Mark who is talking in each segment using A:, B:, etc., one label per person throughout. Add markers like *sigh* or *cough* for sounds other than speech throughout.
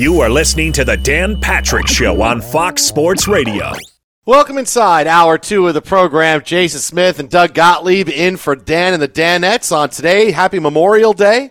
A: You are listening to The Dan Patrick Show on Fox Sports Radio.
B: Welcome inside hour two of the program. Jason Smith and Doug Gottlieb in for Dan and the Dannettes on today. Happy Memorial Day.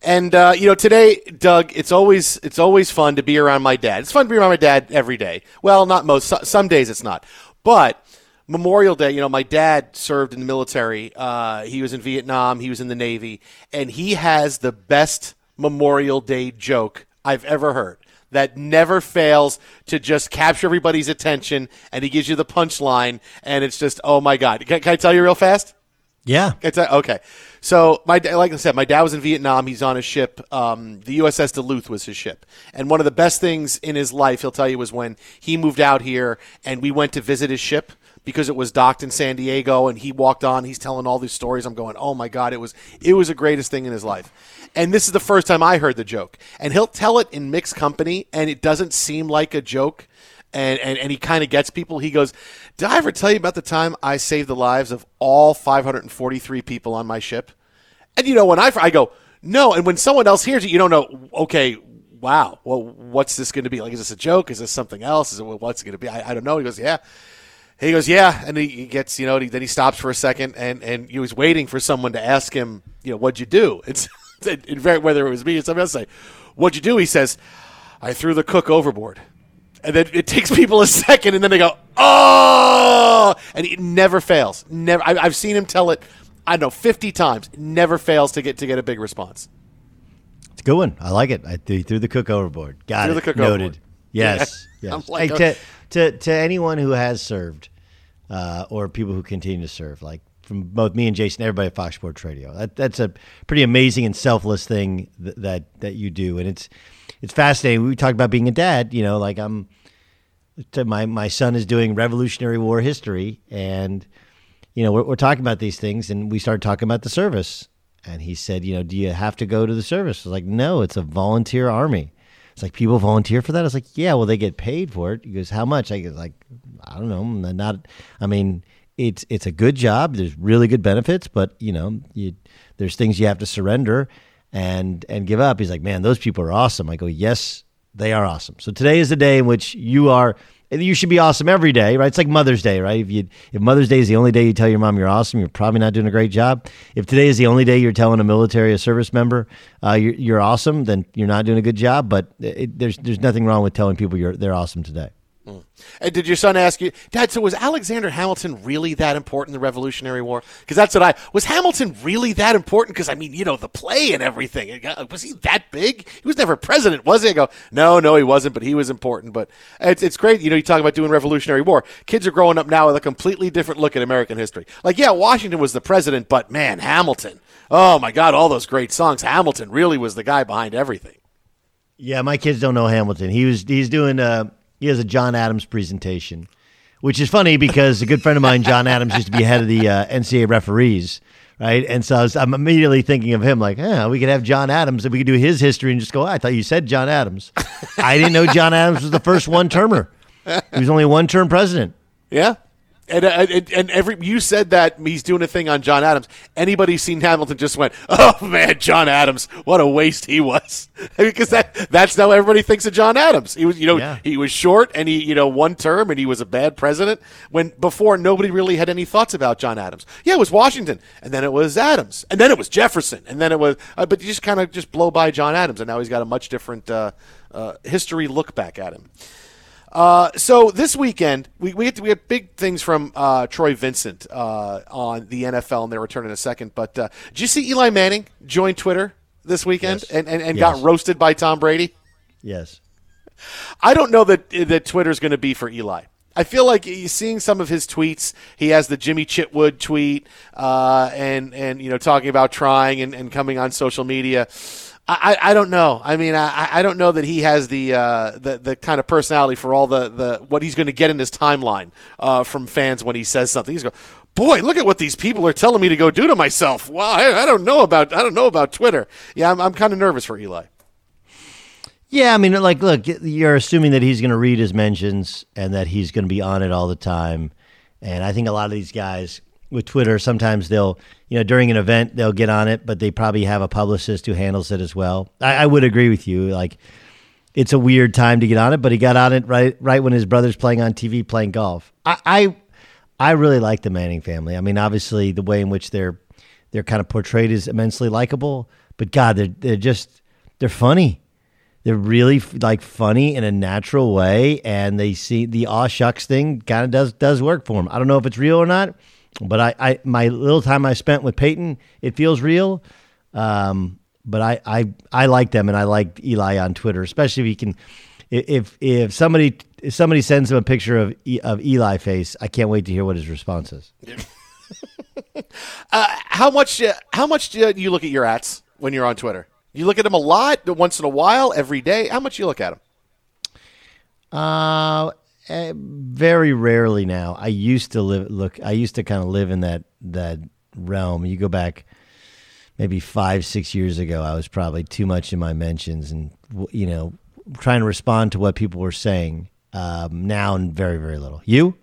B: And uh, you know, today, Doug, it's always it's always fun to be around my dad. It's fun to be around my dad every day. Well, not most. Some days it's not, but Memorial Day, you know, my dad served in the military. Uh, he was in Vietnam. He was in the Navy, and he has the best Memorial Day joke I've ever heard. That never fails to just capture everybody's attention, and he gives you the punchline, and it's just, oh my god! Can, can I tell you real fast?
C: Yeah.
B: It's a, okay. So my like I said, my dad was in Vietnam. He's on a ship. Um, the USS Duluth was his ship, and one of the best things in his life, he'll tell you, was when he moved out here and we went to visit his ship because it was docked in San Diego, and he walked on. He's telling all these stories. I'm going, oh my god, it was it was the greatest thing in his life. And this is the first time I heard the joke. And he'll tell it in mixed company, and it doesn't seem like a joke. And, and, and he kind of gets people. He goes, Did I ever tell you about the time I saved the lives of all 543 people on my ship? And you know, when I, I go, No. And when someone else hears it, you don't know, okay, wow, well, what's this going to be? Like, is this a joke? Is this something else? Is it what's it going to be? I, I don't know. He goes, Yeah. He goes, yeah, and he gets, you know, then he stops for a second, and and he was waiting for someone to ask him, you know, what'd you do? It's it, whether it was me or somebody else say, what'd you do? He says, I threw the cook overboard, and then it takes *laughs* people a second, and then they go, oh, and it never fails. Never, I, I've seen him tell it, I don't know, fifty times. Never fails to get to get a big response.
C: It's a good one. I like it. I threw, threw the cook overboard. Got
B: Threw
C: it.
B: the cook
C: Noted.
B: overboard.
C: Yes.
B: Yeah.
C: Yes.
B: like,
C: Hey, to, to, to anyone who has served uh, or people who continue to serve, like from both me and Jason, everybody at Fox Sports Radio, that, that's a pretty amazing and selfless thing that, that that you do, and it's it's fascinating. We talk about being a dad. You know, like I'm. My my son is doing Revolutionary War history, and you know we're, we're talking about these things, and we started talking about the service, and he said, you know, do you have to go to the service? I was like, no, it's a volunteer army. It's like people volunteer for that. I was like, yeah, well, they get paid for it. He goes, how much? I was like, I don't know, not. I mean, it's it's a good job. There's really good benefits, but you know, you, there's things you have to surrender and and give up. He's like, man, those people are awesome. I go, yes, they are awesome. So today is the day in which you are. You should be awesome every day, right? It's like Mother's Day, right? If you if Mother's Day is the only day you tell your mom you're awesome, you're probably not doing a great job. If today is the only day you're telling a military, a service member, uh, you're, you're awesome, then you're not doing a good job. But it, there's there's nothing wrong with telling people you're they're awesome today.
B: And did your son ask you, Dad? So was Alexander Hamilton really that important in the Revolutionary War? Because that's what I was. Hamilton really that important? Because I mean, you know, the play and everything. Was he that big? He was never president, was he? I go, no, no, he wasn't, but he was important. But it's it's great. You know, you talk about doing Revolutionary War. Kids are growing up now with a completely different look at American history. Like, yeah, Washington was the president, but man, Hamilton. Oh my God, all those great songs. Hamilton really was the guy behind everything.
C: Yeah, my kids don't know Hamilton. He was he's doing uh he has a John Adams presentation, which is funny because a good friend of mine, John Adams, used to be head of the uh, NCAA referees, right? And so I was, I'm immediately thinking of him like, yeah, we could have John Adams and we could do his history and just go, I thought you said John Adams. I didn't know John Adams was the first one termer. He was only one term president.
B: Yeah. And, uh, and and every you said that he's doing a thing on John Adams. Anybody seen Hamilton just went, "Oh man, John Adams, what a waste he was," *laughs* because that that's how everybody thinks of John Adams. He was, you know,
C: Yeah.
B: he was short and he, you know, one term and he was a bad president. When before nobody really had any thoughts about John Adams. Yeah, it was Washington, and then it was Adams, and then it was Jefferson, and then it was. Uh, but you just kind of just blow by John Adams, and now he's got a much different uh, uh, history look back at him. Uh, so this weekend we we had, we had big things from uh, Troy Vincent uh, on the NFL and their return in a second. But uh, did you see Eli Manning join Twitter this weekend
C: Yes.
B: and, and, and
C: Yes.
B: got roasted by Tom Brady?
C: Yes.
B: I don't know that that Twitter's going to be for Eli. I feel like seeing some of his tweets. He has the Jimmy Chitwood tweet, uh, and and you know talking about trying and, and coming on social media. I, I don't know. I mean, I, I don't know that he has the uh, the the kind of personality for all the, the what he's going to get in his timeline uh, from fans when he says something. He's going, boy, look at what these people are telling me to go do to myself. Wow, I, I don't know about I don't know about Twitter. Yeah, I'm I'm kind of nervous for Eli.
C: Yeah, I mean, like, look, you're assuming that he's going to read his mentions and that he's going to be on it all the time. And I think a lot of these guys with Twitter, sometimes they'll, you know, during an event, they'll get on it, but they probably have a publicist who handles it as well. I, I would agree with you. Like, it's a weird time to get on it, but he got on it right right when his brother's playing on TV playing golf. I I, I really like the Manning family. I mean, obviously the way in which they're they're kind of portrayed is immensely likable, but God, they're they're just they're funny. They're really like funny in a natural way, and they see the aw shucks thing kind of does does work for them. I don't know if it's real or not, but I, I my little time I spent with Peyton, it feels real. Um, but I, I I like them, and I like Eli on Twitter, especially if he can. If if somebody if somebody sends him a picture of of Eli face, I can't wait to hear what his response is. *laughs*
B: uh, how much uh, how much do you look at your ats when you're on Twitter? You look at them a lot, once in a while, every day. How much you look at them?
C: Uh, eh, very rarely now. I used to live look. I used to kind of live in that that realm. You go back maybe five six years ago. I was probably too much in my mentions and you know trying to respond to what people were saying. Um, now and very very little. You?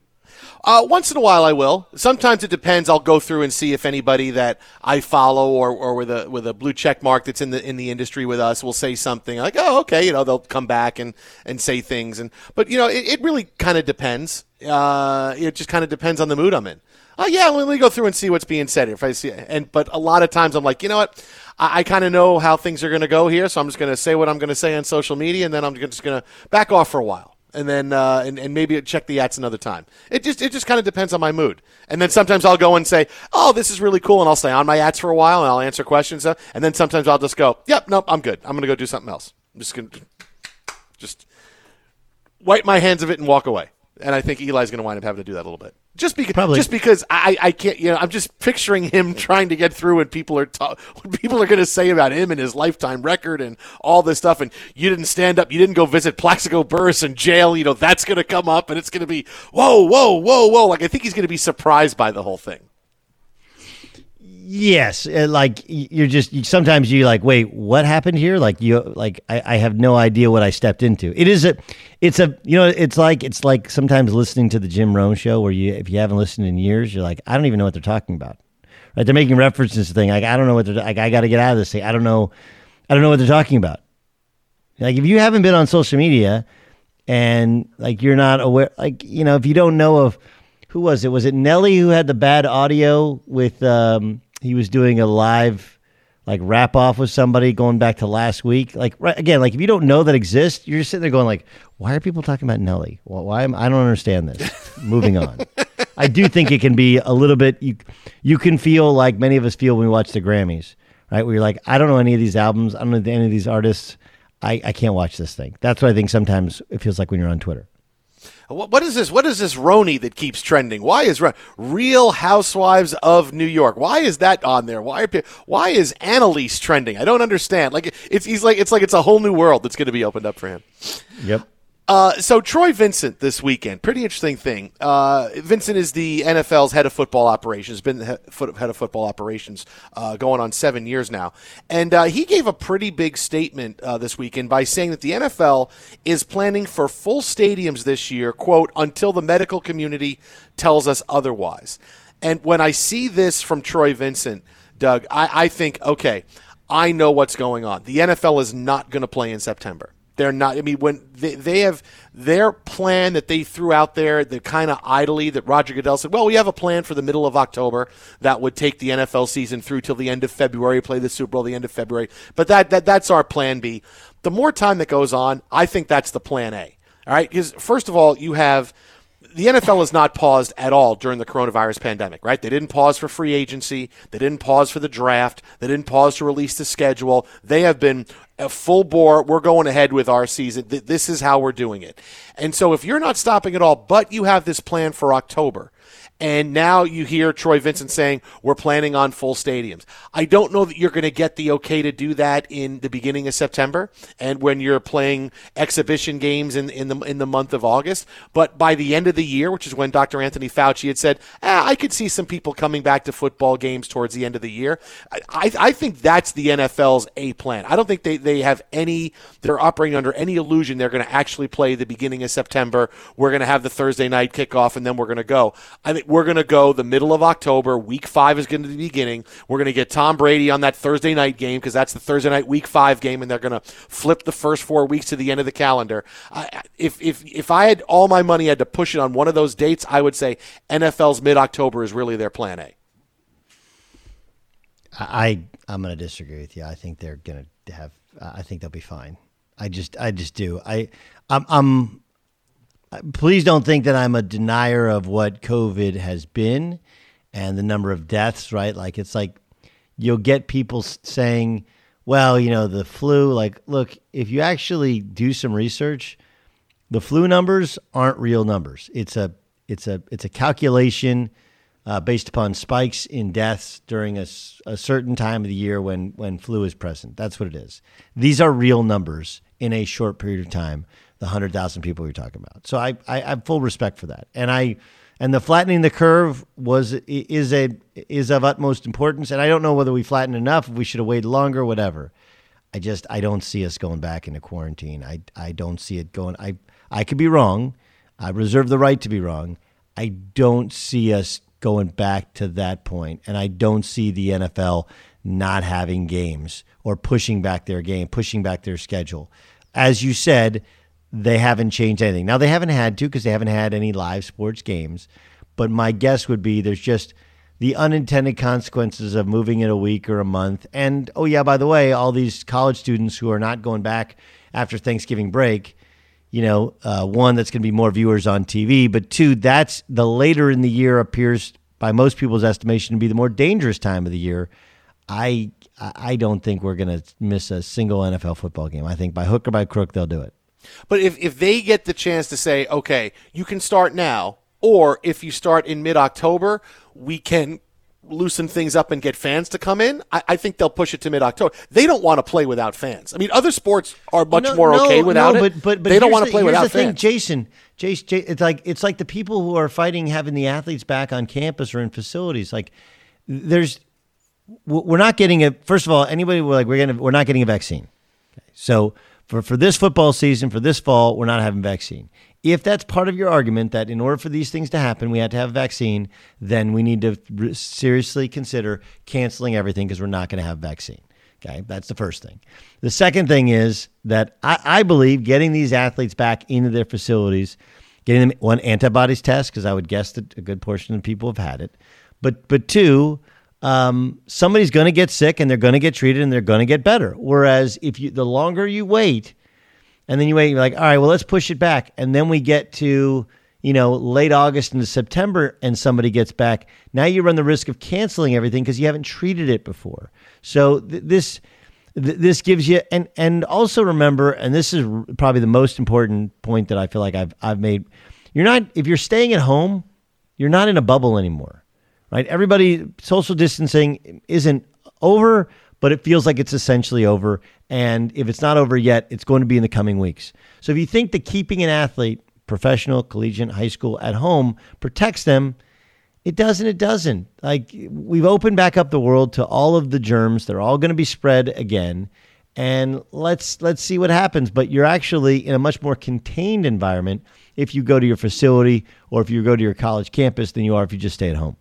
B: Uh, once in a while, I will. Sometimes it depends. I'll go through and see if anybody that I follow or, or with a with a blue check mark that's in the in the industry with us will say something like, "Oh, okay," you know, they'll come back and and say things. And but you know, it, it really kind of depends. Uh, it just kind of depends on the mood I'm in. Oh yeah, let me go through and see what's being said. If I see, and but a lot of times I'm like, you know what, I, I kind of know how things are going to go here, so I'm just going to say what I'm going to say on social media, and then I'm just going to back off for a while and then uh, and, and maybe check the ats another time. It just it just kind of depends on my mood. And then sometimes I'll go and say, "Oh, this is really cool," and I'll stay on my ats for a while and I'll answer questions. Uh, and then sometimes I'll just go, "Yep, nope, I'm good. I'm going to go do something else. I'm just going to just wipe my hands of it and walk away." And I think Eli's going to wind up having to do that a little bit just because Probably. just because I, I can't you know I'm just picturing him *laughs* trying to get through what people are ta- what people are going to say about him and his lifetime record and all this stuff and you didn't stand up you didn't go visit Plaxico Burress in jail you know that's going to come up and it's going to be whoa whoa whoa whoa like I think he's going to be surprised by the whole thing.
C: Yes, uh, like you're just sometimes you like wait what happened here like you like I, I have no idea what I stepped into. It is a it's a you know it's like it's like sometimes listening to the Jim Rome show where you if you haven't listened in years you're like I don't even know what they're talking about. Right? They're making references to thing like I don't know what they're like I got to get out of this thing. I don't know I don't know what they're talking about. Like if you haven't been on social media and like you're not aware like you know if you don't know of who was it was it Nelly who had the bad audio with um he was doing a live like rap off with somebody going back to last week. Like right, again, like if you don't know that exists, you're just sitting there going like, why are people talking about Nelly? Well, why am I don't understand this. *laughs* Moving on. I do think it can be a little bit you you can feel like many of us feel when we watch the Grammys, right? Where you're like, I don't know any of these albums, I don't know any of these artists. I, I can't watch this thing. That's what I think sometimes it feels like when you're on Twitter.
B: What is this? What is this RHONY that keeps trending? Why is Real Housewives of New York? Why is that on there? Why are, why is Annalise trending? I don't understand. Like it's he's like it's like it's a whole new world that's going to be opened up for him.
C: Yep.
B: Uh, so Troy Vincent this weekend, pretty interesting thing. Uh, Vincent is the NFL's head of football operations, been head of football operations uh, going on seven years now, and uh, he gave a pretty big statement uh, this weekend by saying that the NFL is planning for full stadiums this year, quote, until the medical community tells us otherwise. And when I see this from Troy Vincent, Doug, I, I think, okay, I know what's going on. The NFL is not going to play in September. They're not. I mean, when they, they have their plan that they threw out there, the kind of idly that Roger Goodell said, well, we have a plan for the middle of October that would take the NFL season through till the end of February, play the Super Bowl the end of February. But that, that that's our plan B. The more time that goes on, I think that's the plan A. All right, because first of all, you have the NFL has not paused at all during the coronavirus pandemic, right? They didn't pause for free agency. They didn't pause for the draft. They didn't pause to release the schedule. They have been a full bore. We're going ahead with our season. This is how we're doing it. And so if you're not stopping at all, but you have this plan for October, and now you hear Troy Vincent saying, we're planning on full stadiums. I don't know that you're going to get the okay to do that in the beginning of September and when you're playing exhibition games in, in, the, in the month of August. But by the end of the year, which is when Dr. Anthony Fauci had said, ah, I could see some people coming back to football games towards the end of the year. I, I think that's the NFL's A plan. I don't think they, they have any, they're operating under any illusion they're going to actually play the beginning of September. We're going to have the Thursday night kickoff and then we're going to go. I think we're going to go the middle of October. Week five is going to be beginning. We're going to get Tom Brady on that Thursday night game because that's the Thursday night Week five game, and they're going to flip the first four weeks to the end of the calendar. I, if if if I had all my money, had to push it on one of those dates, I would say NFL's mid October is really their plan A.
C: I I'm going to disagree with you. I think they're going to have. I think they'll be fine. I just I just do. I I'm, I'm please don't think that I'm a denier of what COVID has been and the number of deaths. Right? Like it's like you'll get people saying, "Well, you know, the flu." Like, look, if you actually do some research, the flu numbers aren't real numbers. It's a it's a it's a calculation uh, based upon spikes in deaths during a, a certain time of the year when, when flu is present. That's what it is. These are real numbers in a short period of time. The hundred thousand people you're talking about. So I, I, have full respect for that, and I and the flattening the curve was is a is of utmost importance. And I don't know whether we flattened enough. If we should have waited longer, whatever. I just I don't see us going back into quarantine. I I don't see it going. I I could be wrong. I reserve the right to be wrong. I don't see us going back to that point, and I don't see the NFL not having games or pushing back their game, pushing back their schedule. As you said, they haven't changed anything. Now they haven't had to because they haven't had any live sports games, but my guess would be there's just the unintended consequences of moving it a week or a month. And oh yeah, by the way, all these college students who are not going back after Thanksgiving break, you know, uh, one that's going to be more viewers on TV, but two, that's the later in the year appears by most people's estimation to be the more dangerous time of the year. I I don't think we're going to miss a single NFL football game. I think by hook or by crook they'll do it.
B: But if if they get the chance to say, okay, you can start now, or if you start in mid October, we can loosen things up and get fans to come in, I, I think they'll push it to mid October. They don't want to play without fans. I mean, other sports are much
C: no,
B: more
C: no,
B: okay without
C: no,
B: it.
C: But, but, but
B: they don't want to play without
C: the thing,
B: fans.
C: Jason, Jason, Jason, it's like it's like the people who are fighting having the athletes back on campus or in facilities. Like, there's we're not getting a. First of all, anybody we're like we're gonna we're not getting a vaccine. Okay. So for for this football season, for this fall, we're not having vaccine if that's part of your argument that in order for these things to happen, we had to have a vaccine, then we need to re- seriously consider canceling everything because we're not going to have vaccine. Okay, that's the first thing. The second thing is that I, I believe getting these athletes back into their facilities, getting them one antibodies test because I would guess that a good portion of people have had it, but but two, um, somebody's going to get sick and they're going to get treated and they're going to get better. Whereas if you the longer you wait, and then you wait, you're like, all right, well, let's push it back. And then we get to, you know, late August into September and somebody gets back. Now you run the risk of canceling everything because you haven't treated it before. So th- this th- this gives you and and also remember, and this is probably the most important point that I feel like I've I've made. You're not if you're staying at home, you're not in a bubble anymore. Right? Everybody social distancing isn't over, but it feels like it's essentially over. And if it's not over yet, it's going to be in the coming weeks. So if you think that keeping an athlete, professional, collegiate, high school, at home protects them, it doesn't. It doesn't. Like we've opened back up the world to all of the germs. They're all going to be spread again. And let's let's see what happens. But you're actually in a much more contained environment if you go to your facility or if you go to your college campus than you are if you just stay at home.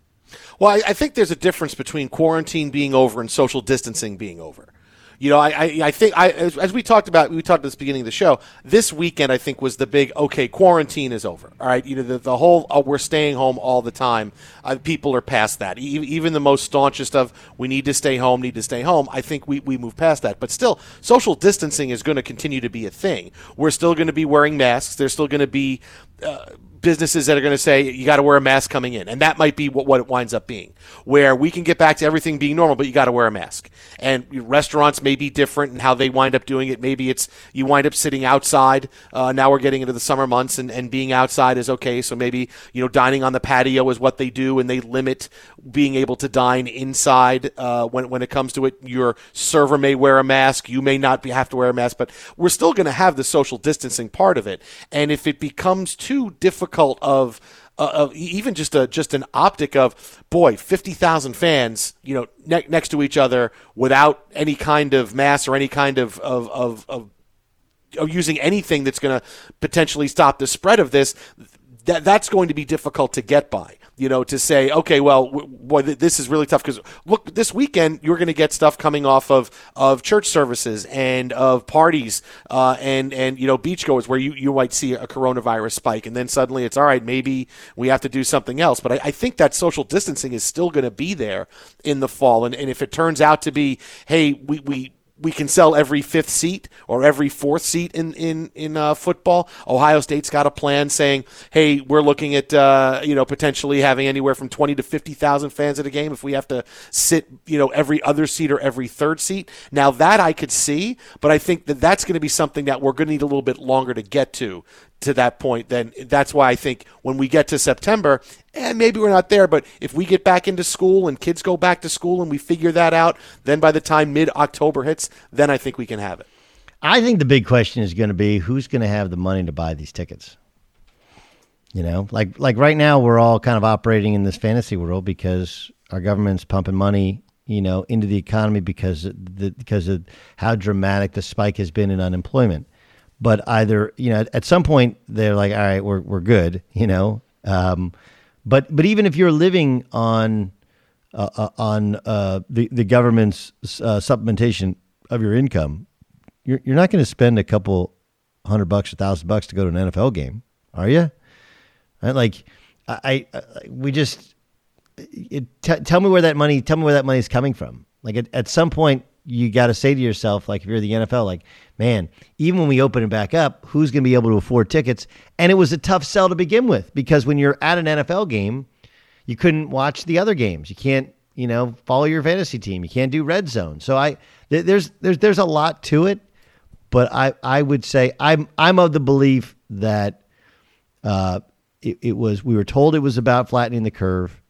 B: Well, I, I think there's a difference between quarantine being over and social distancing being over. You know, I, I, I think I as, as, we talked about, we talked at the beginning of the show. This weekend, I think, was the big okay. Quarantine is over. All right, you know, the, the whole uh, we're staying home all the time. Uh, people are past that. E- even the most staunchest of we need to stay home, need to stay home. I think we we move past that. But still, social distancing is going to continue to be a thing. We're still going to be wearing masks. There's still going to be. Uh, businesses that are going to say you got to wear a mask coming in, and that might be what, what it winds up being, where we can get back to everything being normal, but you got to wear a mask. And restaurants may be different and how they wind up doing it. Maybe it's you wind up sitting outside. Uh, now we're getting into the summer months, and, and being outside is okay. So maybe you know dining on the patio is what they do, and they limit being able to dine inside uh, when when it comes to it. Your server may wear a mask, you may not be, have to wear a mask, but we're still going to have the social distancing part of it. And if it becomes too difficult difficult of uh, of even just a just an optic of boy, fifty thousand fans, you know, ne- next to each other without any kind of mass or any kind of of of, of, of using anything that's going to potentially stop the spread of this. That that's going to be difficult to get by you know, to say, okay, well, boy, this is really tough because look, this weekend you're going to get stuff coming off of of church services and of parties uh, and and you know beachgoers where you you might see a coronavirus spike, and then suddenly it's all right, maybe we have to do something else. But I, I think that social distancing is still going to be there in the fall, and, and if it turns out to be, hey, we we we can sell every fifth seat or every fourth seat in in in uh, football. Ohio State's got a plan saying, "Hey, we're looking at uh, you know potentially having anywhere from twenty to fifty thousand fans at a game if we have to sit you know every other seat or every third seat." Now that I could see, but I think that that's going to be something that we're going to need a little bit longer to get to to that point, then that's why I think when we get to September, and eh, maybe we're not there, but if we get back into school and kids go back to school and we figure that out, then by the time mid October hits, then I think we can have it.
C: I think the big question is going to be who's going to have the money to buy these tickets. You know, like like right now we're all kind of operating in this fantasy world because our government's pumping money, you know, into the economy because the, because of how dramatic the spike has been in unemployment but either you know at some point they're like all right we're we're good you know? Um, but but even if you're living on uh, uh, on uh, the the government's uh, supplementation of your income you're you're not going to spend a couple hundred bucks a thousand bucks to go to an NFL game are you right? like I, I, we just it, t- tell me where that money tell me where that money is coming from. Like at, at some point you got to say to yourself, like if you're the NFL, like, man, even when we open it back up, who's going to be able to afford tickets? And it was a tough sell to begin with because when you're at an NFL game, you couldn't watch the other games. You can't, you know, follow your fantasy team. You can't do red zone. So I th- there's there's there's a lot to it, but I I would say I'm I'm of the belief that uh, it, it was we were told it was about flattening the curve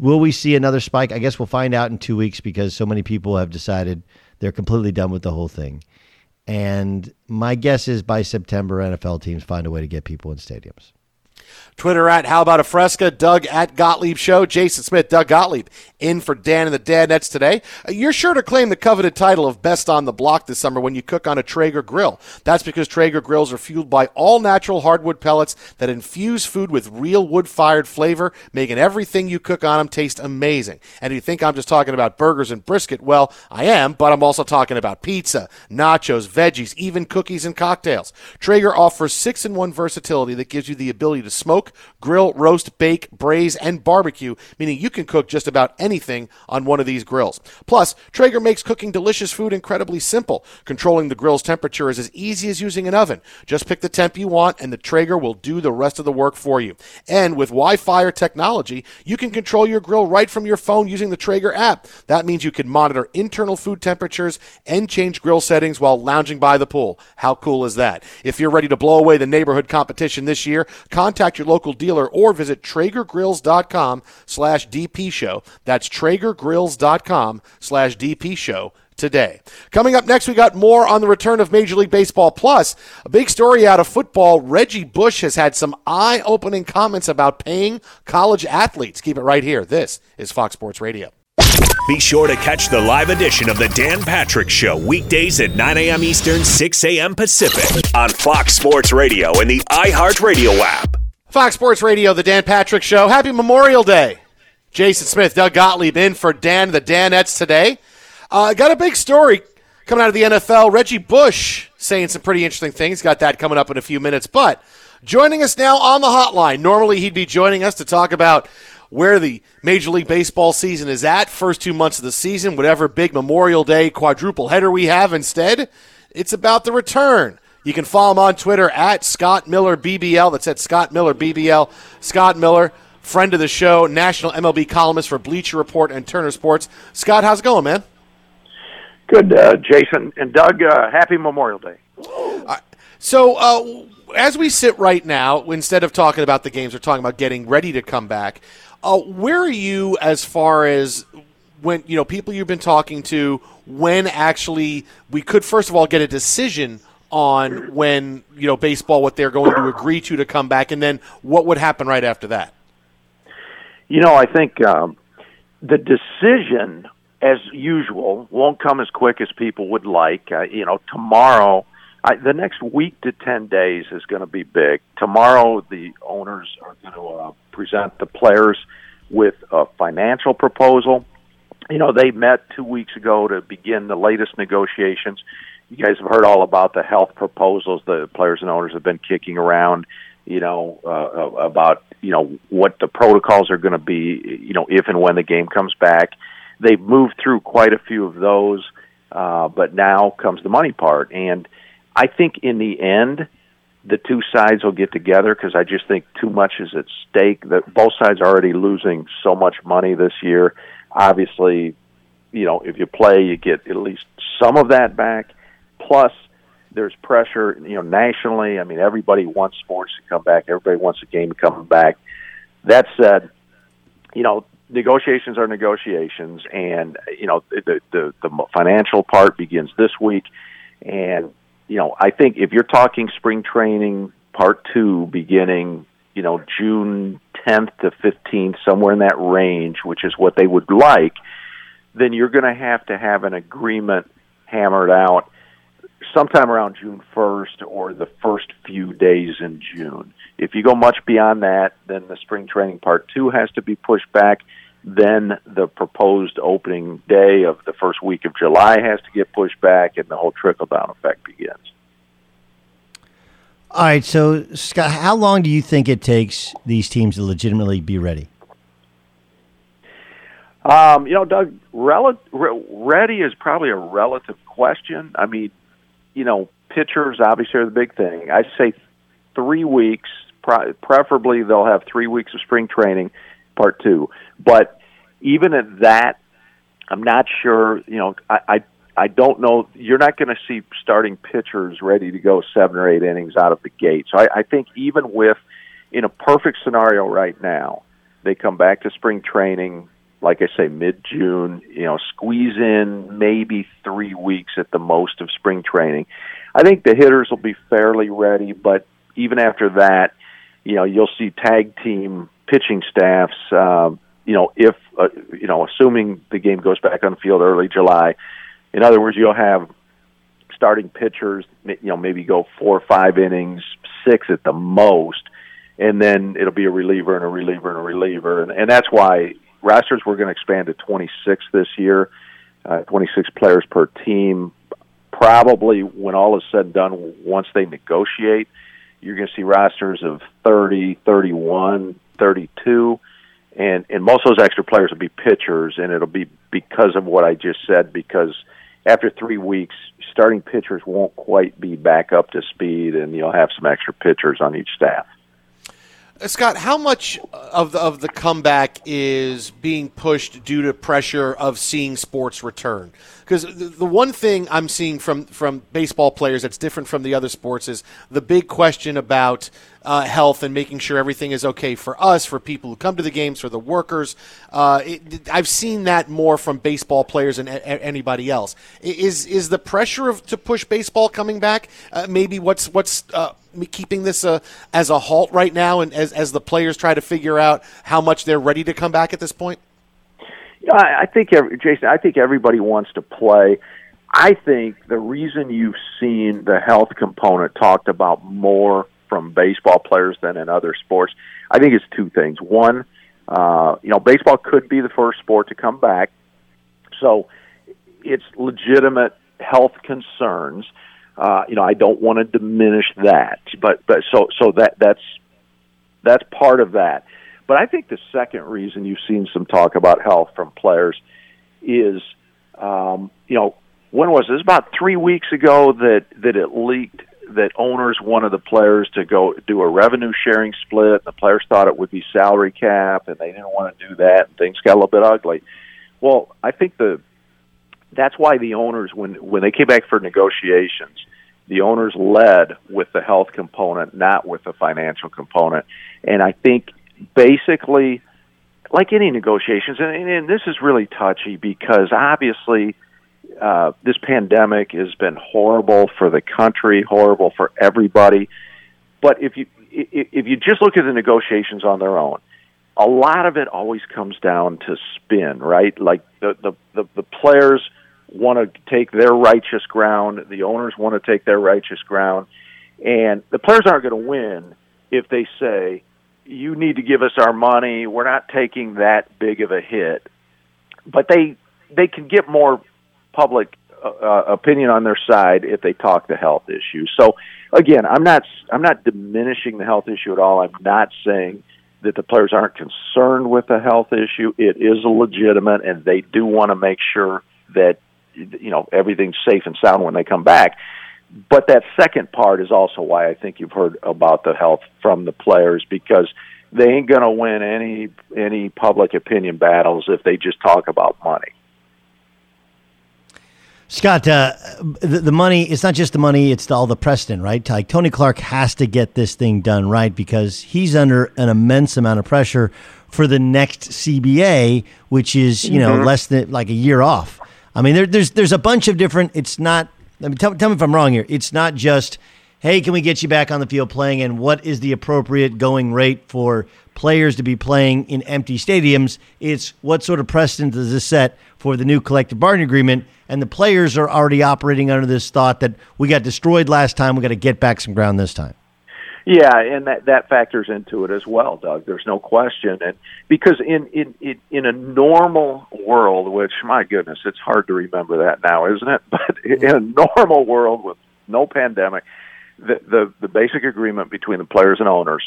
C: Will we see another spike? I guess we'll find out in two weeks because so many people have decided they're completely done with the whole thing. And my guess is by September, NFL teams find a way to get people in stadiums.
B: Twitter at How About a Fresca, Doug at Gottlieb Show, Jason Smith, Doug Gottlieb in for Dan and the Dannettes today. Uh, you're sure to claim the coveted title of Best on the Block this summer when you cook on a Traeger grill. That's because Traeger grills are fueled by all natural hardwood pellets that infuse food with real wood fired flavor, making everything you cook on them taste amazing. And if you think I'm just talking about burgers and brisket, well, I am, but I'm also talking about pizza, nachos, veggies, even cookies and cocktails. Traeger offers six in one versatility that gives you the ability to smoke, grill, roast, bake, braise, and barbecue, meaning you can cook just about anything on one of these grills. Plus, Traeger makes cooking delicious food incredibly simple. Controlling the grill's temperature is as easy as using an oven. Just pick the temp you want, and the Traeger will do the rest of the work for you. And with Wi Fi technology, you can control your grill right from your phone using the Traeger app. That means you can monitor internal food temperatures and change grill settings while lounging by the pool. How cool is that? If you're ready to blow away the neighborhood competition this year, contact your local dealer or visit TraegerGrills.com slash DP show. That's TraegerGrills.com slash DP show today. Coming up next, we got more on the return of Major League Baseball. Plus, a big story out of football. Reggie Bush has had some eye opening comments about paying college athletes. Keep it right here. This is Fox Sports Radio.
A: Be sure to catch the live edition of the Dan Patrick Show weekdays at 9 a.m. Eastern, 6 a.m. Pacific on Fox Sports Radio and the iHeartRadio app.
B: Fox Sports Radio, the Dan Patrick Show. Happy Memorial Day. Jason Smith, Doug Gottlieb in for Dan, the Dannettes today. Uh, got a big story coming out of the NFL. Reggie Bush saying some pretty interesting things. Got that coming up in a few minutes. But joining us now on the hotline, normally he'd be joining us to talk about where the Major League Baseball season is at, first two months of the season, whatever big Memorial Day quadruple header we have instead. It's about the return you can follow him on Twitter at Scott Miller BBL. That's at Scott Miller BBL. Scott Miller, friend of the show, national MLB columnist for Bleacher Report and Turner Sports. Scott, how's it going, man?
D: Good, uh, Jason and Doug. Uh, happy Memorial Day.
B: Uh, so, uh, as we sit right now, instead of talking about the games, we're talking about getting ready to come back. Uh, where are you as far as when you know people you've been talking to? When actually we could first of all get a decision on when you know baseball what they're going to agree to to come back, and then what would happen right after that?
D: You know, I think um, the decision, as usual, won't come as quick as people would like. Uh, you know, tomorrow I, the next week to 10 days is going to be big. Tomorrow, the owners are going to uh, present the players with a financial proposal. You know, they met two weeks ago to begin the latest negotiations. You guys have heard all about the health proposals the players and owners have been kicking around. You know uh, about you know what the protocols are going to be. You know if and when the game comes back. They've moved through quite a few of those, uh, but now comes the money part. And I think in the end, the two sides will get together because I just think too much is at stake. That both sides are already losing so much money this year. Obviously, you know if you play, you get at least some of that back. Plus, there's pressure, you know, nationally. I mean, everybody wants sports to come back. Everybody wants a game to come back. That said, you know, negotiations are negotiations, and you know, the the, the financial part begins this week, and you know, I think if you're talking spring training part two beginning, you know, June 10th to 15th, somewhere in that range, which is what they would like, then you're going to have to have an agreement hammered out sometime around June 1st or the first few days in June. If you go much beyond that, then the spring training part two has to be pushed back. Then the proposed opening day of the first week of July has to get pushed back, and the whole trickle down effect begins.
C: All right, so Scott, how long do you think it takes these teams to legitimately be ready?
D: Um, you know, Doug, rel- ready is probably a relative question. I mean, you know, pitchers obviously are the big thing. I say three weeks, preferably they'll have three weeks of spring training, part two. But even at that, I'm not sure. You know, I I, I don't know. You're not going to see starting pitchers ready to go seven or eight innings out of the gate. So I, I think even with in a perfect scenario right now, they come back to spring training like I say, mid June, you know, squeeze in maybe three weeks at the most of spring training. I think the hitters will be fairly ready, but even after that, you know, you'll see tag team pitching staffs, uh, you know, if, uh, you know, assuming the game goes back on the field early July. In other words, you'll have starting pitchers, you know, maybe go four or five innings, six at the most, and then it'll be a reliever and a reliever and a reliever, and, and that's why rosters we're going to expand to 26 this year, uh, 26 players per team. Probably when all is said and done, once they negotiate, you're going to see rosters of 30, 31, 32, and and most of those extra players will be pitchers, and it'll be because of what I just said. Because after three weeks, starting pitchers won't quite be back up to speed, and you'll have some extra pitchers on each staff.
B: Uh, Scott, how much of the, of the comeback is being pushed due to pressure of seeing sports return? Because the, the one thing I'm seeing from, from baseball players that's different from the other sports is the big question about uh, health and making sure everything is okay for us, for people who come to the games, for the workers. Uh, it, I've seen that more from baseball players than a- anybody else. Is is the pressure of to push baseball coming back? Uh, maybe what's what's uh, keeping this uh, as a halt right now, and as as the players try to figure out how much they're ready to come back at this point.
D: I, I think, every, Jason. I think everybody wants to play. I think the reason you've seen the health component talked about more from baseball players than in other sports. I think it's two things. One, uh, you know, baseball could be the first sport to come back, so it's legitimate health concerns. Uh, you know, I don't want to diminish that, but but so so that that's that's part of that. But I think the second reason you've seen some talk about health from players is, um, you know, when was this? About three weeks ago that that it leaked that owners wanted the players to go do a revenue sharing split. The players thought it would be salary cap, and they didn't want to do that, and things got a little bit ugly. Well, I think the that's why the owners, when when they came back for negotiations, the owners led with the health component, not with the financial component. And I think basically, like any negotiations, and, and this is really touchy because obviously uh, this pandemic has been horrible for the country, horrible for everybody. But if you if you just look at the negotiations on their own, a lot of it always comes down to spin, right? Like the the the, the players want to take their righteous ground. The owners want to take their righteous ground. And the players aren't going to win if they say, you need to give us our money. We're not taking that big of a hit. But they they can get more public uh, uh opinion on their side if they talk the health issue. So again, I'm not I'm not diminishing the health issue at all. I'm not saying that the players aren't concerned with the health issue. It is a legitimate, and they do want to make sure that you know everything's safe and sound when they come back. But that second part is also why I think you've heard about the health from the players because they ain't going to win any any public opinion battles if they just talk about money.
C: Scott, uh, the, the, money, it's not just the money, it's all the precedent, right? Like Tony Clark has to get this thing done right because he's under an immense amount of pressure for the next CBA, which is, you know, mm-hmm. less than like a year off. I mean, there, there's there's a bunch of different. It's not. I mean, tell, tell me if I'm wrong here. It's not just, hey, can we get you back on the field playing, and what is the appropriate going rate for players to be playing in empty stadiums? It's what sort of precedent does this set for the new collective bargaining agreement? And the players are already operating under this thought that we got destroyed last time, we got to get back some ground this time.
D: Yeah, and that that factors into it as well, Doug. There's no question, and because in in in, in a normal world, which my goodness, it's hard to remember that now, isn't it? *laughs* But in a normal world with no pandemic, the the, the basic agreement between the players and owners,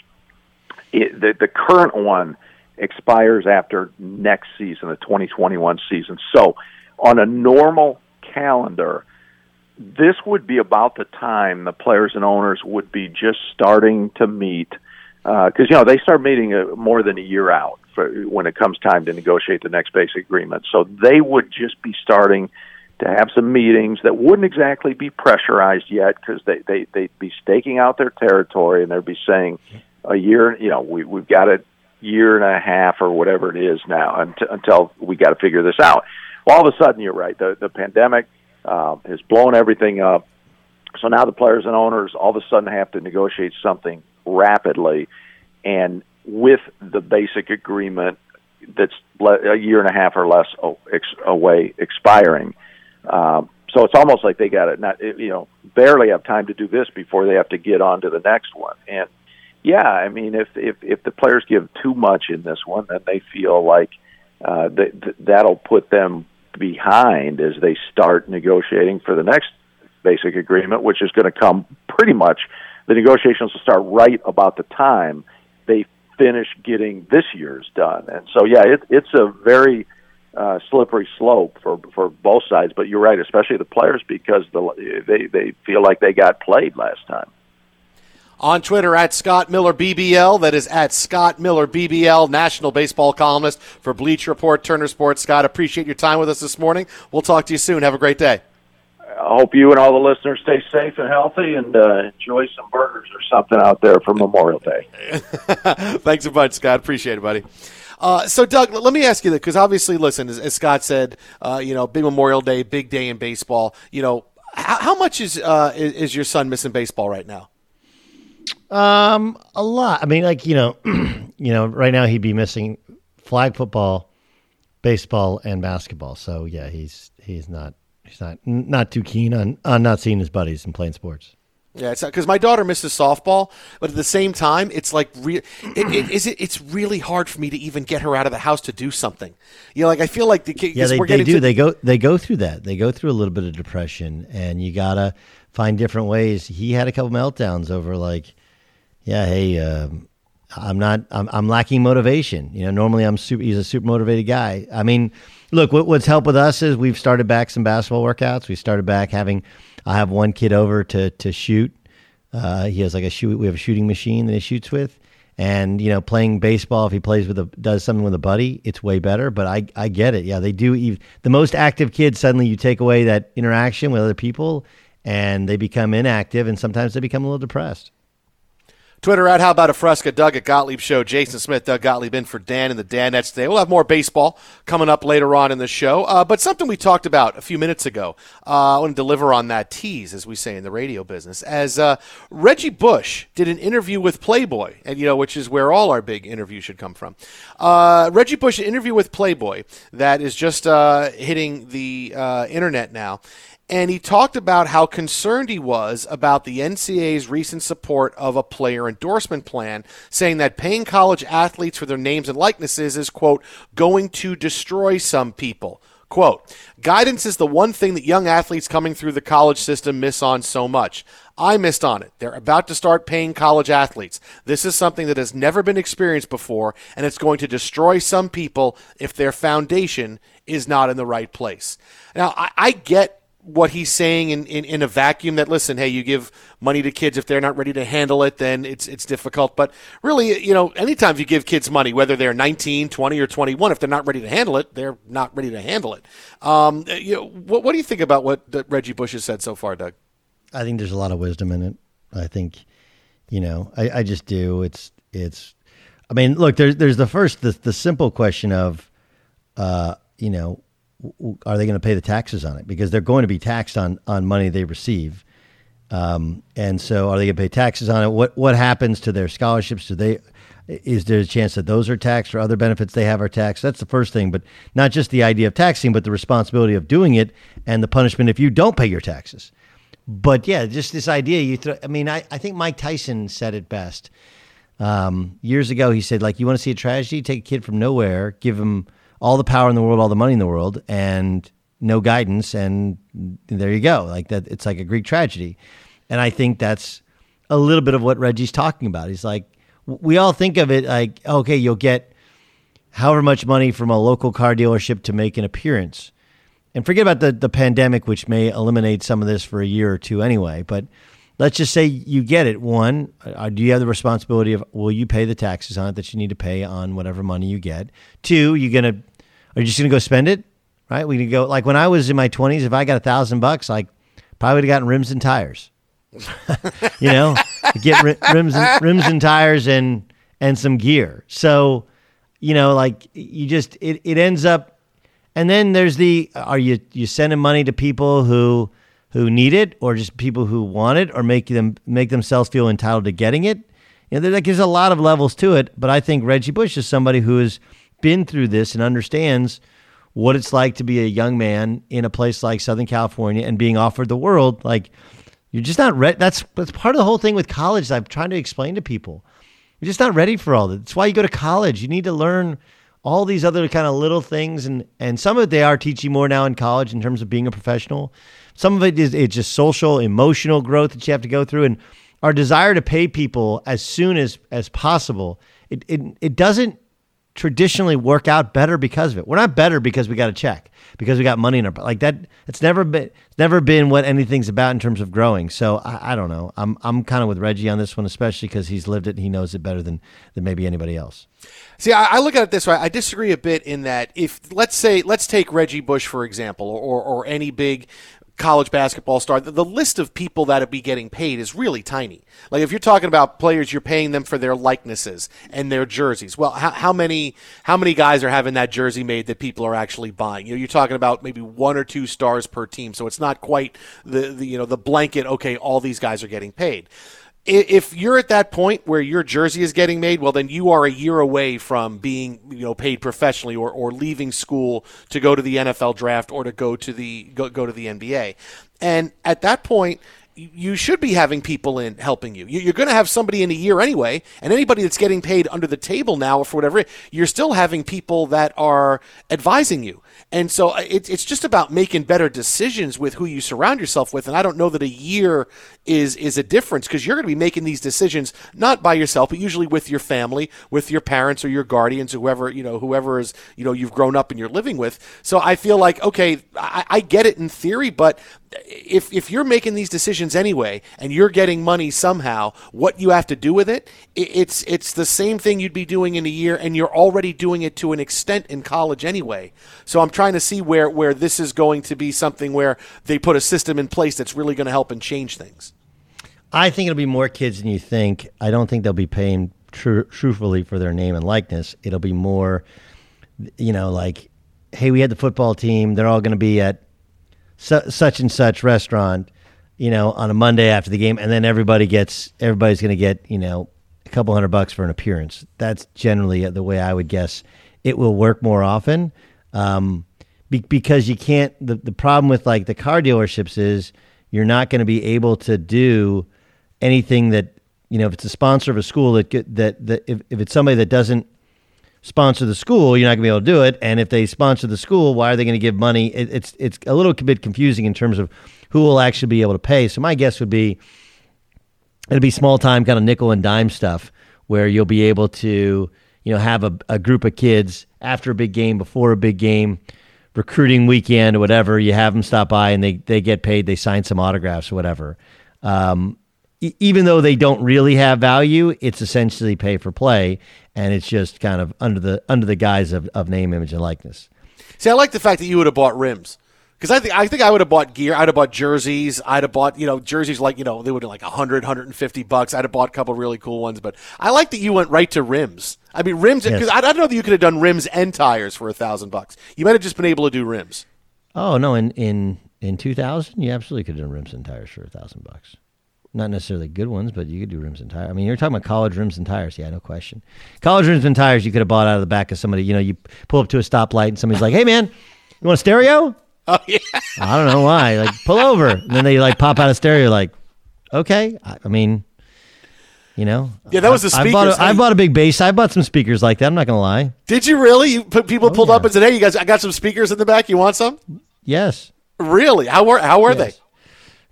D: it, the the current one expires after next season, the 2021 season. So, on a normal calendar this would be about the time the players and owners would be just starting to meet because uh, you know they start meeting a, more than a year out for, when it comes time to negotiate the next basic agreement. So they would just be starting to have some meetings that wouldn't exactly be pressurized yet because they, they they'd be staking out their territory and they'd be saying a year you know we we've got a year and a half or whatever it is now until, until we got to figure this out. Well, all of a sudden, you're right. The the pandemic uh, has blown everything up. So now the players and owners all of a sudden have to negotiate something rapidly, and with the basic agreement that's a year and a half or less away expiring. Um, so it's almost like they got it not you know barely have time to do this before they have to get on to the next one. And yeah, I mean if if if the players give too much in this one, then they feel like uh, that that'll put them behind as they start negotiating for the next basic agreement, which is going to come pretty much. The negotiations will start right about the time they finish getting this year's done, and so yeah, it, it's a very uh, slippery slope for for both sides. But you're right, especially the players because the they they feel like they got played last time
B: on Twitter at Scott Miller BBL. That is at Scott Miller BBL, national baseball columnist for Bleacher Report, Turner Sports. Scott, appreciate your time with us this morning. We'll talk to you soon. Have a great day.
D: I hope you and all the listeners stay safe and healthy and uh, enjoy some burgers or something out there for Memorial Day. *laughs*
B: Thanks a bunch, Scott. Appreciate it, buddy. Uh, so, Doug, let me ask you this because obviously, listen, as, as Scott said, uh, you know, big Memorial Day, big day in baseball. You know, how, how much is, uh, is, is your son missing baseball right now?
C: Um, a lot. I mean, like you know, *clears throat* you know, right now he'd be missing flag football, baseball, and basketball. So yeah, he's he's not he's not not too keen on on not seeing his buddies and playing sports.
B: Yeah, it's because my daughter misses softball, but at the same time, it's like re- it, it, *clears throat* is it, it's really hard for me to even get her out of the house to do something. You know, like I feel like the kids.
C: Yeah, they, they do. To- they go they go through that. They go through a little bit of depression, and you gotta find different ways. He had a couple meltdowns over like yeah, hey, uh, I'm not, I'm, I'm lacking motivation. You know, normally I'm super, he's a super motivated guy. I mean, look, what, what's helped with us is we've started back some basketball workouts. We started back having, I have one kid over to, to shoot. Uh, he has like a shoot, we have a shooting machine that he shoots with. And, you know, playing baseball, if he plays with a, does something with a buddy, it's way better. But I, I get it. Yeah, they do. Even, the most active kids, suddenly you take away that interaction with other people and they become inactive and sometimes they become a little depressed.
B: Twitter at How About a Fresca, Doug at Gottlieb Show, Jason Smith, Doug Gottlieb in for Dan and the Dannettes today. We'll have more baseball coming up later on in the show. Uh, but something we talked about a few minutes ago, uh, I want to deliver on that tease, as we say in the radio business, as uh, Reggie Bush did an interview with Playboy, and you know, which is where all our big interviews should come from. Uh, Reggie Bush, interview with Playboy that is just uh, hitting the uh, internet now and he talked about how concerned he was about the NCAA's recent support of a player endorsement plan, saying that paying college athletes for their names and likenesses is, quote, going to destroy some people. Quote, guidance is the one thing that young athletes coming through the college system miss on so much. I missed on it. They're about to start paying college athletes. This is something that has never been experienced before, and it's going to destroy some people if their foundation is not in the right place. Now, I, I get what he's saying in, in, in, a vacuum that listen hey you give money to kids if they're not ready to handle it then it's it's difficult. But really you know anytime you give kids money whether they're 19 20 or 21 if they're not ready to handle it they're not ready to handle it. Um, you know, what, what do you think about what reggie bush has said so far doug?
C: I think there's a lot of wisdom in it. I think you know i, I just do. It's it's i mean look there's there's the first the, the simple question of uh, you know are they going to pay the taxes on it? Because they're going to be taxed on on money they receive. Um, and so, are they going to pay taxes on it? What what happens to their scholarships? Do they is there a chance that those are taxed or other benefits they have are taxed? That's the first thing, but not just the idea of taxing, but the responsibility of doing it and the punishment if you don't pay your taxes. But yeah, just this idea. You, I mean, I, I think Mike Tyson said it best um, years ago. He said, like, you want to see a tragedy? Take a kid from nowhere, give him all the power in the world, all the money in the world, and no guidance, and there you go. Like that, it's like a Greek tragedy, and I think that's a little bit of what Reggie's talking about. He's like, we all think of it like, okay, you'll get however much money from a local car dealership to make an appearance, and forget about the the pandemic, which may eliminate some of this for a year or two anyway, but let's just say you get it. One, uh, do you have the responsibility of will you pay the taxes on it that you need to pay on whatever money you get? Two, you're gonna are you just gonna go spend it? Right? We can go like when I was in my twenties, if I got a thousand bucks, like probably would have gotten rims and tires. *laughs* you know, get rims and rims and tires and and some gear. So, you know, like you just it, it ends up and then there's the are you you sending money to people who who need it or just people who want it or make them make themselves feel entitled to getting it. You know, there's a lot of levels to it, but I think Reggie Bush is somebody who has been through this and understands what it's like to be a young man in a place like Southern California and being offered the world. Like you're just not ready. That's that's part of the whole thing with college. I'm trying to explain to people. You're just not ready for all that. That's why you go to college. You need to learn all these other kind of little things, and and some of it they are teaching more now in college in terms of being a professional. Some of it is it's just social, emotional growth that you have to go through, and our desire to pay people as soon as as possible. It it, it doesn't traditionally work out better because of it. We're not better because we got a check, because we got money in our like that. It's never been it's never been what anything's about in terms of growing. So I, I don't know. I'm I'm kind of with Reggie on this one, especially because he's lived it. and He knows it better than than maybe anybody else.
B: See, I, I, look at it this way. I disagree a bit in that if let's say let's take Reggie Bush for example, or or any big college basketball star, the, list of people that would be getting paid is really tiny. Like if you're talking about players, you're paying them for their likenesses and their jerseys. Well, how, how many how many guys are having that jersey made that people are actually buying? You know, you're talking about maybe one or two stars per team, so it's not quite the, the you know the blanket. Okay, all these guys are getting paid if you're at that point where your jersey is getting made, well, then you are a year away from being, you know, paid professionally or, or leaving school to go to the NFL draft or to go to the go, go to the NBA. And at that point, you should be having people in helping you. You're going to have somebody in a year anyway, and anybody that's getting paid under the table now or for whatever, you're still having people that are advising you. And so uh, it, it's just about making better decisions with who you surround yourself with. And I don't know that a year is is a difference because you're going to be making these decisions not by yourself, but usually with your family, with your parents or your guardians, whoever you know, whoever is you know you've grown up and you're living with. So I feel like okay, I, I get it in theory, but if if you're making these decisions anyway and you're getting money somehow, what you have to do with it, it's it's the same thing you'd be doing in a year, and you're already doing it to an extent in college anyway. So I'm trying to see where where this is going to be something where they put a system in place that's really going to help and change things.
C: I think it'll be more kids than you think. I don't think they'll be paying tr- truthfully for their name and likeness. It'll be more, you know, like, hey, we had the football team. They're all going to be at su- such and such restaurant, you know, on a Monday after the game, and then everybody gets everybody's going to get you know a couple hundred bucks for an appearance. That's generally the way I would guess it will work more often. Um, be- because you can't. The the problem with like the car dealerships is you're not going to be able to do anything that you know if it's a sponsor of a school that get, that that if, if it's somebody that doesn't sponsor the school, you're not going to be able to do it. And if they sponsor the school, why are they going to give money? It, it's it's a little bit confusing in terms of who will actually be able to pay. So my guess would be it'll be small time kind of nickel and dime stuff where you'll be able to you know have a, a group of kids after a big game, before a big game, recruiting weekend or whatever. You have them stop by and they they get paid. They sign some autographs or whatever. Um, even though they don't really have value, it's essentially pay for play, and it's just kind of under the under the guise of, of name, image, and likeness.
B: See, I like the fact that you would have bought rims. Because I think I think I would have bought gear. I'd have bought jerseys. I'd have bought you know jerseys like you know they would have like 100, 150 bucks. I'd have bought a couple really cool ones. But I like that you went right to rims. I mean rims because
C: Yes.
B: I, I don't know that you could have done rims and tires for a thousand bucks. You might have just been able to do rims.
C: Oh no! In in in two thousand, you absolutely could have done rims and tires for a thousand bucks. Not necessarily good ones, but you could do rims and tires. I mean, you're talking about college rims and tires. Yeah, no question. College rims and tires, you could have bought out of the back of somebody. You know, you pull up to a stoplight and somebody's like, "Hey, man, you want a stereo?" *laughs*
B: Oh yeah.
C: I don't know why. Like, pull over, and then they like pop out of stereo. Like, okay. I, I mean, you know.
B: Yeah, that was the
C: I, I bought. A, I bought a big bass. I bought some speakers like that. I'm not gonna lie.
B: Did you really? You put people oh, pulled
C: Oh, yeah.
B: up and said, "Hey, you guys, I got some speakers in the back. You want some?"
C: Yes.
B: Really? How were how were
C: Yes.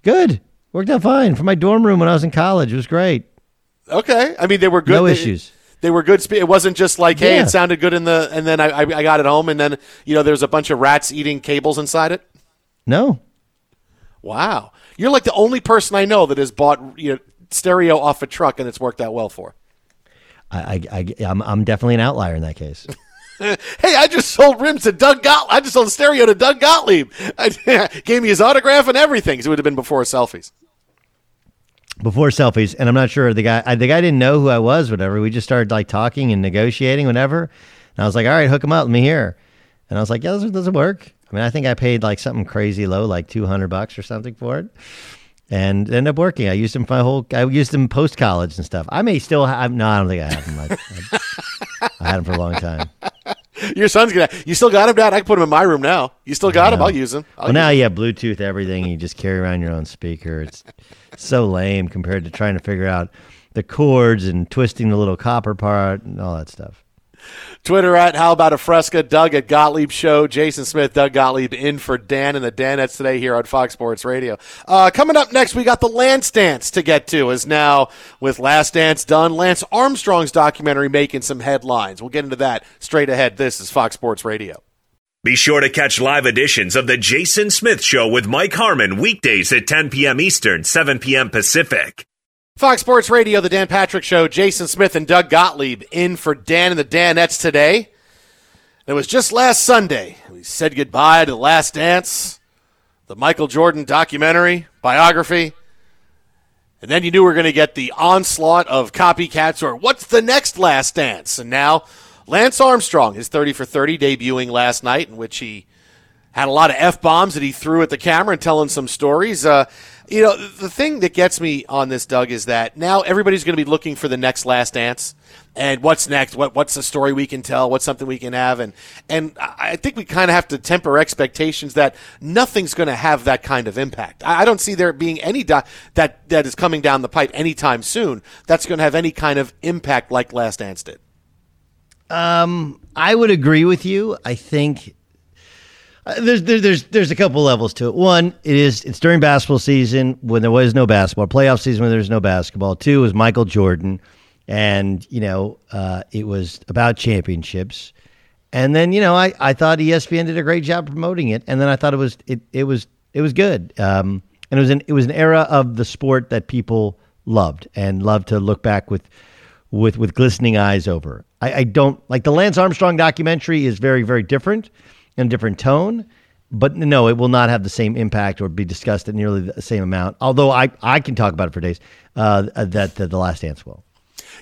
C: Good. Worked out fine for my dorm room when I was in college. It was great.
B: Okay. I mean, they were good.
C: No
B: They-
C: issues.
B: They were good. Spe- it wasn't just like, "Hey,
C: Yeah.
B: it sounded good in the," and then I, I I got it home, and then you know there's a bunch of rats eating cables inside it.
C: No.
B: Wow, you're like the only person I know that has bought you know stereo off a truck and it's worked out well for.
C: I, I, I, I'm, I'm definitely an outlier in that case. *laughs*
B: Hey, I just sold rims to Doug Gottlieb. I just sold stereo to Doug Gottlieb. I, *laughs* gave me his autograph and everything. It would have been before selfies.
C: Before selfies, and I'm not sure the guy. I, the guy didn't know who I was. Whatever. We just started like talking and negotiating. Whatever. And I was like, "All right, hook him up. Let me hear." And I was like, "Yeah, this doesn't work." I mean, I think I paid like something crazy low, like 200 bucks or something for it, and ended up working. I used for my whole. I used him post college and stuff. I may still have. No, I don't think I have him. I, I, had him for a long time. *laughs*
B: Your son's gonna. You still got him, Dad? I can put him in my room now. You still got him? I'll use him. I'll
C: Well, now
B: use
C: you have Bluetooth everything. You just carry around your own speaker. It's so lame compared to trying to figure out the cords and twisting the little copper part and all that stuff.
B: Twitter at How About a Fresca, Doug at Gottlieb Show, Jason Smith, Doug Gottlieb in for Dan and the Dannettes today here on Fox Sports Radio. Uh, coming up next, we got the Lance Dance to get to. Is now with Last Dance done, Lance Armstrong's documentary making some headlines. We'll get into that straight ahead. This is Fox Sports Radio.
A: Be sure to catch live editions of The Jason Smith Show with Mike Harmon weekdays at 10 p.m. Eastern, 7 p.m. Pacific.
B: Fox Sports Radio, the Dan Patrick Show, Jason Smith and Doug Gottlieb in for Dan and the Dannettes today. It was just last Sunday. We said goodbye to The Last Dance, the Michael Jordan documentary, biography. And then you knew we were going to get the onslaught of copycats or what's the next Last Dance? And now Lance Armstrong, his 30 for 30 debuting last night, in which he had a lot of f bombs that he threw at the camera and telling some stories. Uh, you know, the thing that gets me on this, Doug, is that now everybody's going to be looking for the next Last Dance, and what's next? What what's the story we can tell? What's something we can have? And and I think we kind of have to temper expectations that nothing's going to have that kind of impact. I, I don't see there being any do- that that is coming down the pipe anytime soon that's going to have any kind of impact like Last Dance did.
C: Um, I would agree with you. I think uh, there's there's there's a couple levels to it. One, it is it's during basketball season when there was no basketball, playoff season when there's no basketball. Two was Michael Jordan, and you know uh, it was about championships. And then you know I, I thought ESPN did a great job promoting it, and then I thought it was it, it was it was good. Um, and it was an it was an era of the sport that people loved and loved to look back with with with glistening eyes over. I, I don't like the Lance Armstrong documentary is very very different and different tone, but no, it will not have the same impact or be discussed at nearly the same amount. Although I, I can talk about it for days. Uh, that, that the Last Dance will.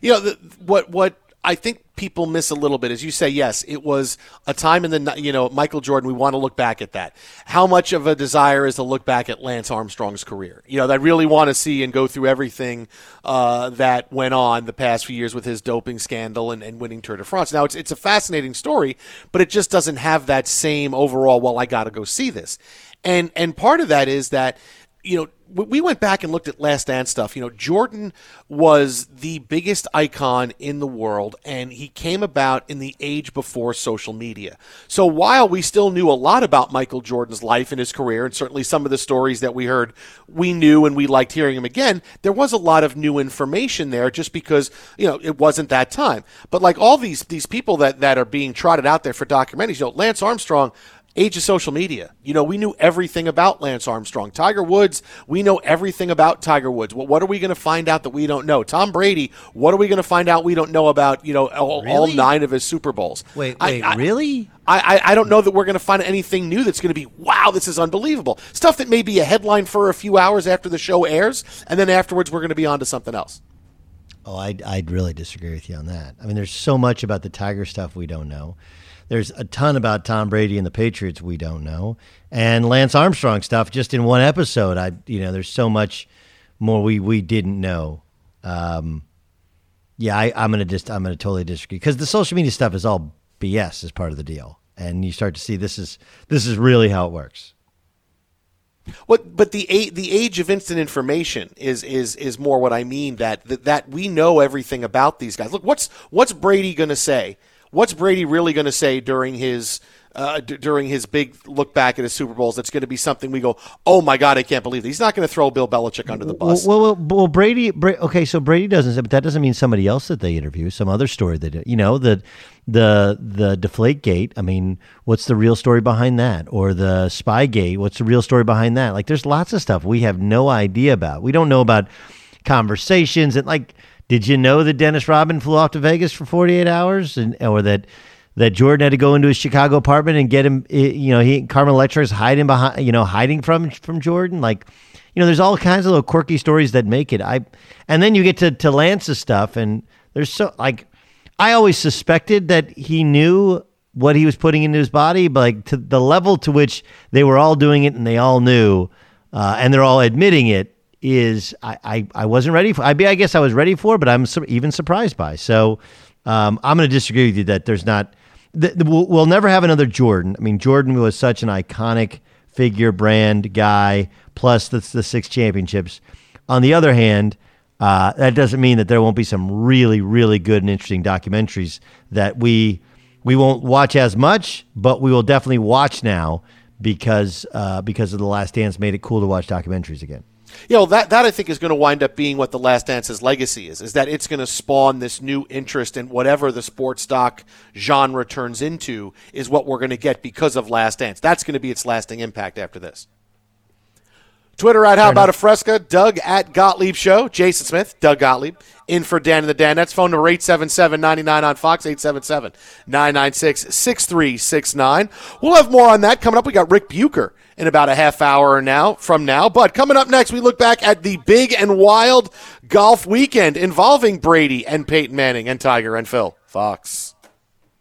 B: You know the, what what I think people miss a little bit. As you say yes it was a time in the you know Michael Jordan we want to look back at that. How much of a desire is to look back at Lance Armstrong's career? You know I really want to see and go through everything uh, that went on the past few years with his doping scandal and, and winning Tour de France. Now it's it's a fascinating story but it just doesn't have that same overall well I got to go see this. And and part of that is that you know we went back and looked at Last Dance stuff. You know, Jordan was the biggest icon in the world, and he came about in the age before social media. So while we still knew a lot about Michael Jordan's life and his career, and certainly some of the stories that we heard, we knew and we liked hearing him again, there was a lot of new information there just because, you know, it wasn't that time. But like all these these people that, that are being trotted out there for documentaries, you know, Lance Armstrong age of social media. You know, we knew everything about Lance Armstrong. Tiger Woods, we know everything about Tiger Woods. What, what are we going to find out that we don't know? Tom Brady, what are we going to find out we don't know about, you know, all, really? all nine of his Super Bowls?
C: Wait, wait, I, really?
B: I, I, I don't know that we're going to find anything new that's going to be, wow, this is unbelievable. Stuff that may be a headline for a few hours after the show airs, and then afterwards we're going to be on to something else.
C: Oh, I'd, I'd really disagree with you on that. I mean, there's so much about the Tiger stuff we don't know. There's a ton about Tom Brady and the Patriots we don't know, and Lance Armstrong stuff just in one episode. I you know there's so much more we we didn't know. Um, yeah, I, I'm gonna just I'm gonna totally disagree because the social media stuff is all BS as part of the deal, and you start to see this is this is really how it works.
B: What, but the the age of instant information is is is more what I mean that that, that we know everything about these guys. Look, what's what's Brady going to say what's Brady really going to say during his uh, d- during his big look back at his Super Bowls that's going to be something we go, oh my God, I can't believe it. He's not going to throw Bill Belichick under the bus.
C: Well, well, well Brady, Bra- okay, so Brady doesn't, say, but that doesn't mean somebody else that they interview, some other story that, you know, the, the, the deflate gate. I mean, what's the real story behind that? Or the spy gate, what's the real story behind that? Like, there's lots of stuff we have no idea about. We don't know about conversations and like, did you know that Dennis Rodman flew off to Vegas for 48 hours, and or that that Jordan had to go into his Chicago apartment and get him? You know, he Carmen Electra's hiding behind, you know, hiding from from Jordan. Like, you know, there's all kinds of little quirky stories that make it. I, and then you get to to Lance's stuff, and there's so like, I always suspected that he knew what he was putting into his body, but like to the level to which they were all doing it and they all knew, uh, and they're all admitting it is I, I, I wasn't ready for. I, I guess I was ready for, but I'm su- even surprised by. So um, I'm going to disagree with you that there's not. The, the, we'll, we'll never have another Jordan. I mean, Jordan was such an iconic figure, brand, guy. Plus the, the six championships. On the other hand, uh, that doesn't mean that there won't be some really, really good and interesting documentaries that we we won't watch as much, but we will definitely watch now because uh, because of the Last Dance made it cool to watch documentaries again.
B: You know, that, that I think is going to wind up being what The Last Dance's legacy is, is that it's going to spawn this new interest in whatever the sports doc genre turns into is what we're going to get because of Last Dance. That's going to be its lasting impact after this. Twitter at How About a Fresca, Doug at Gottlieb Show, Jason Smith, Doug Gottlieb, in for Dan and the Dan. That's phone number 877-99 on Fox, 877-996-6369. We'll have more on that coming up. We got Rick Bucher in about a half hour now from now. But coming up next, we look back at the big and wild golf weekend involving Brady and Peyton Manning and Tiger and Phil. Fox.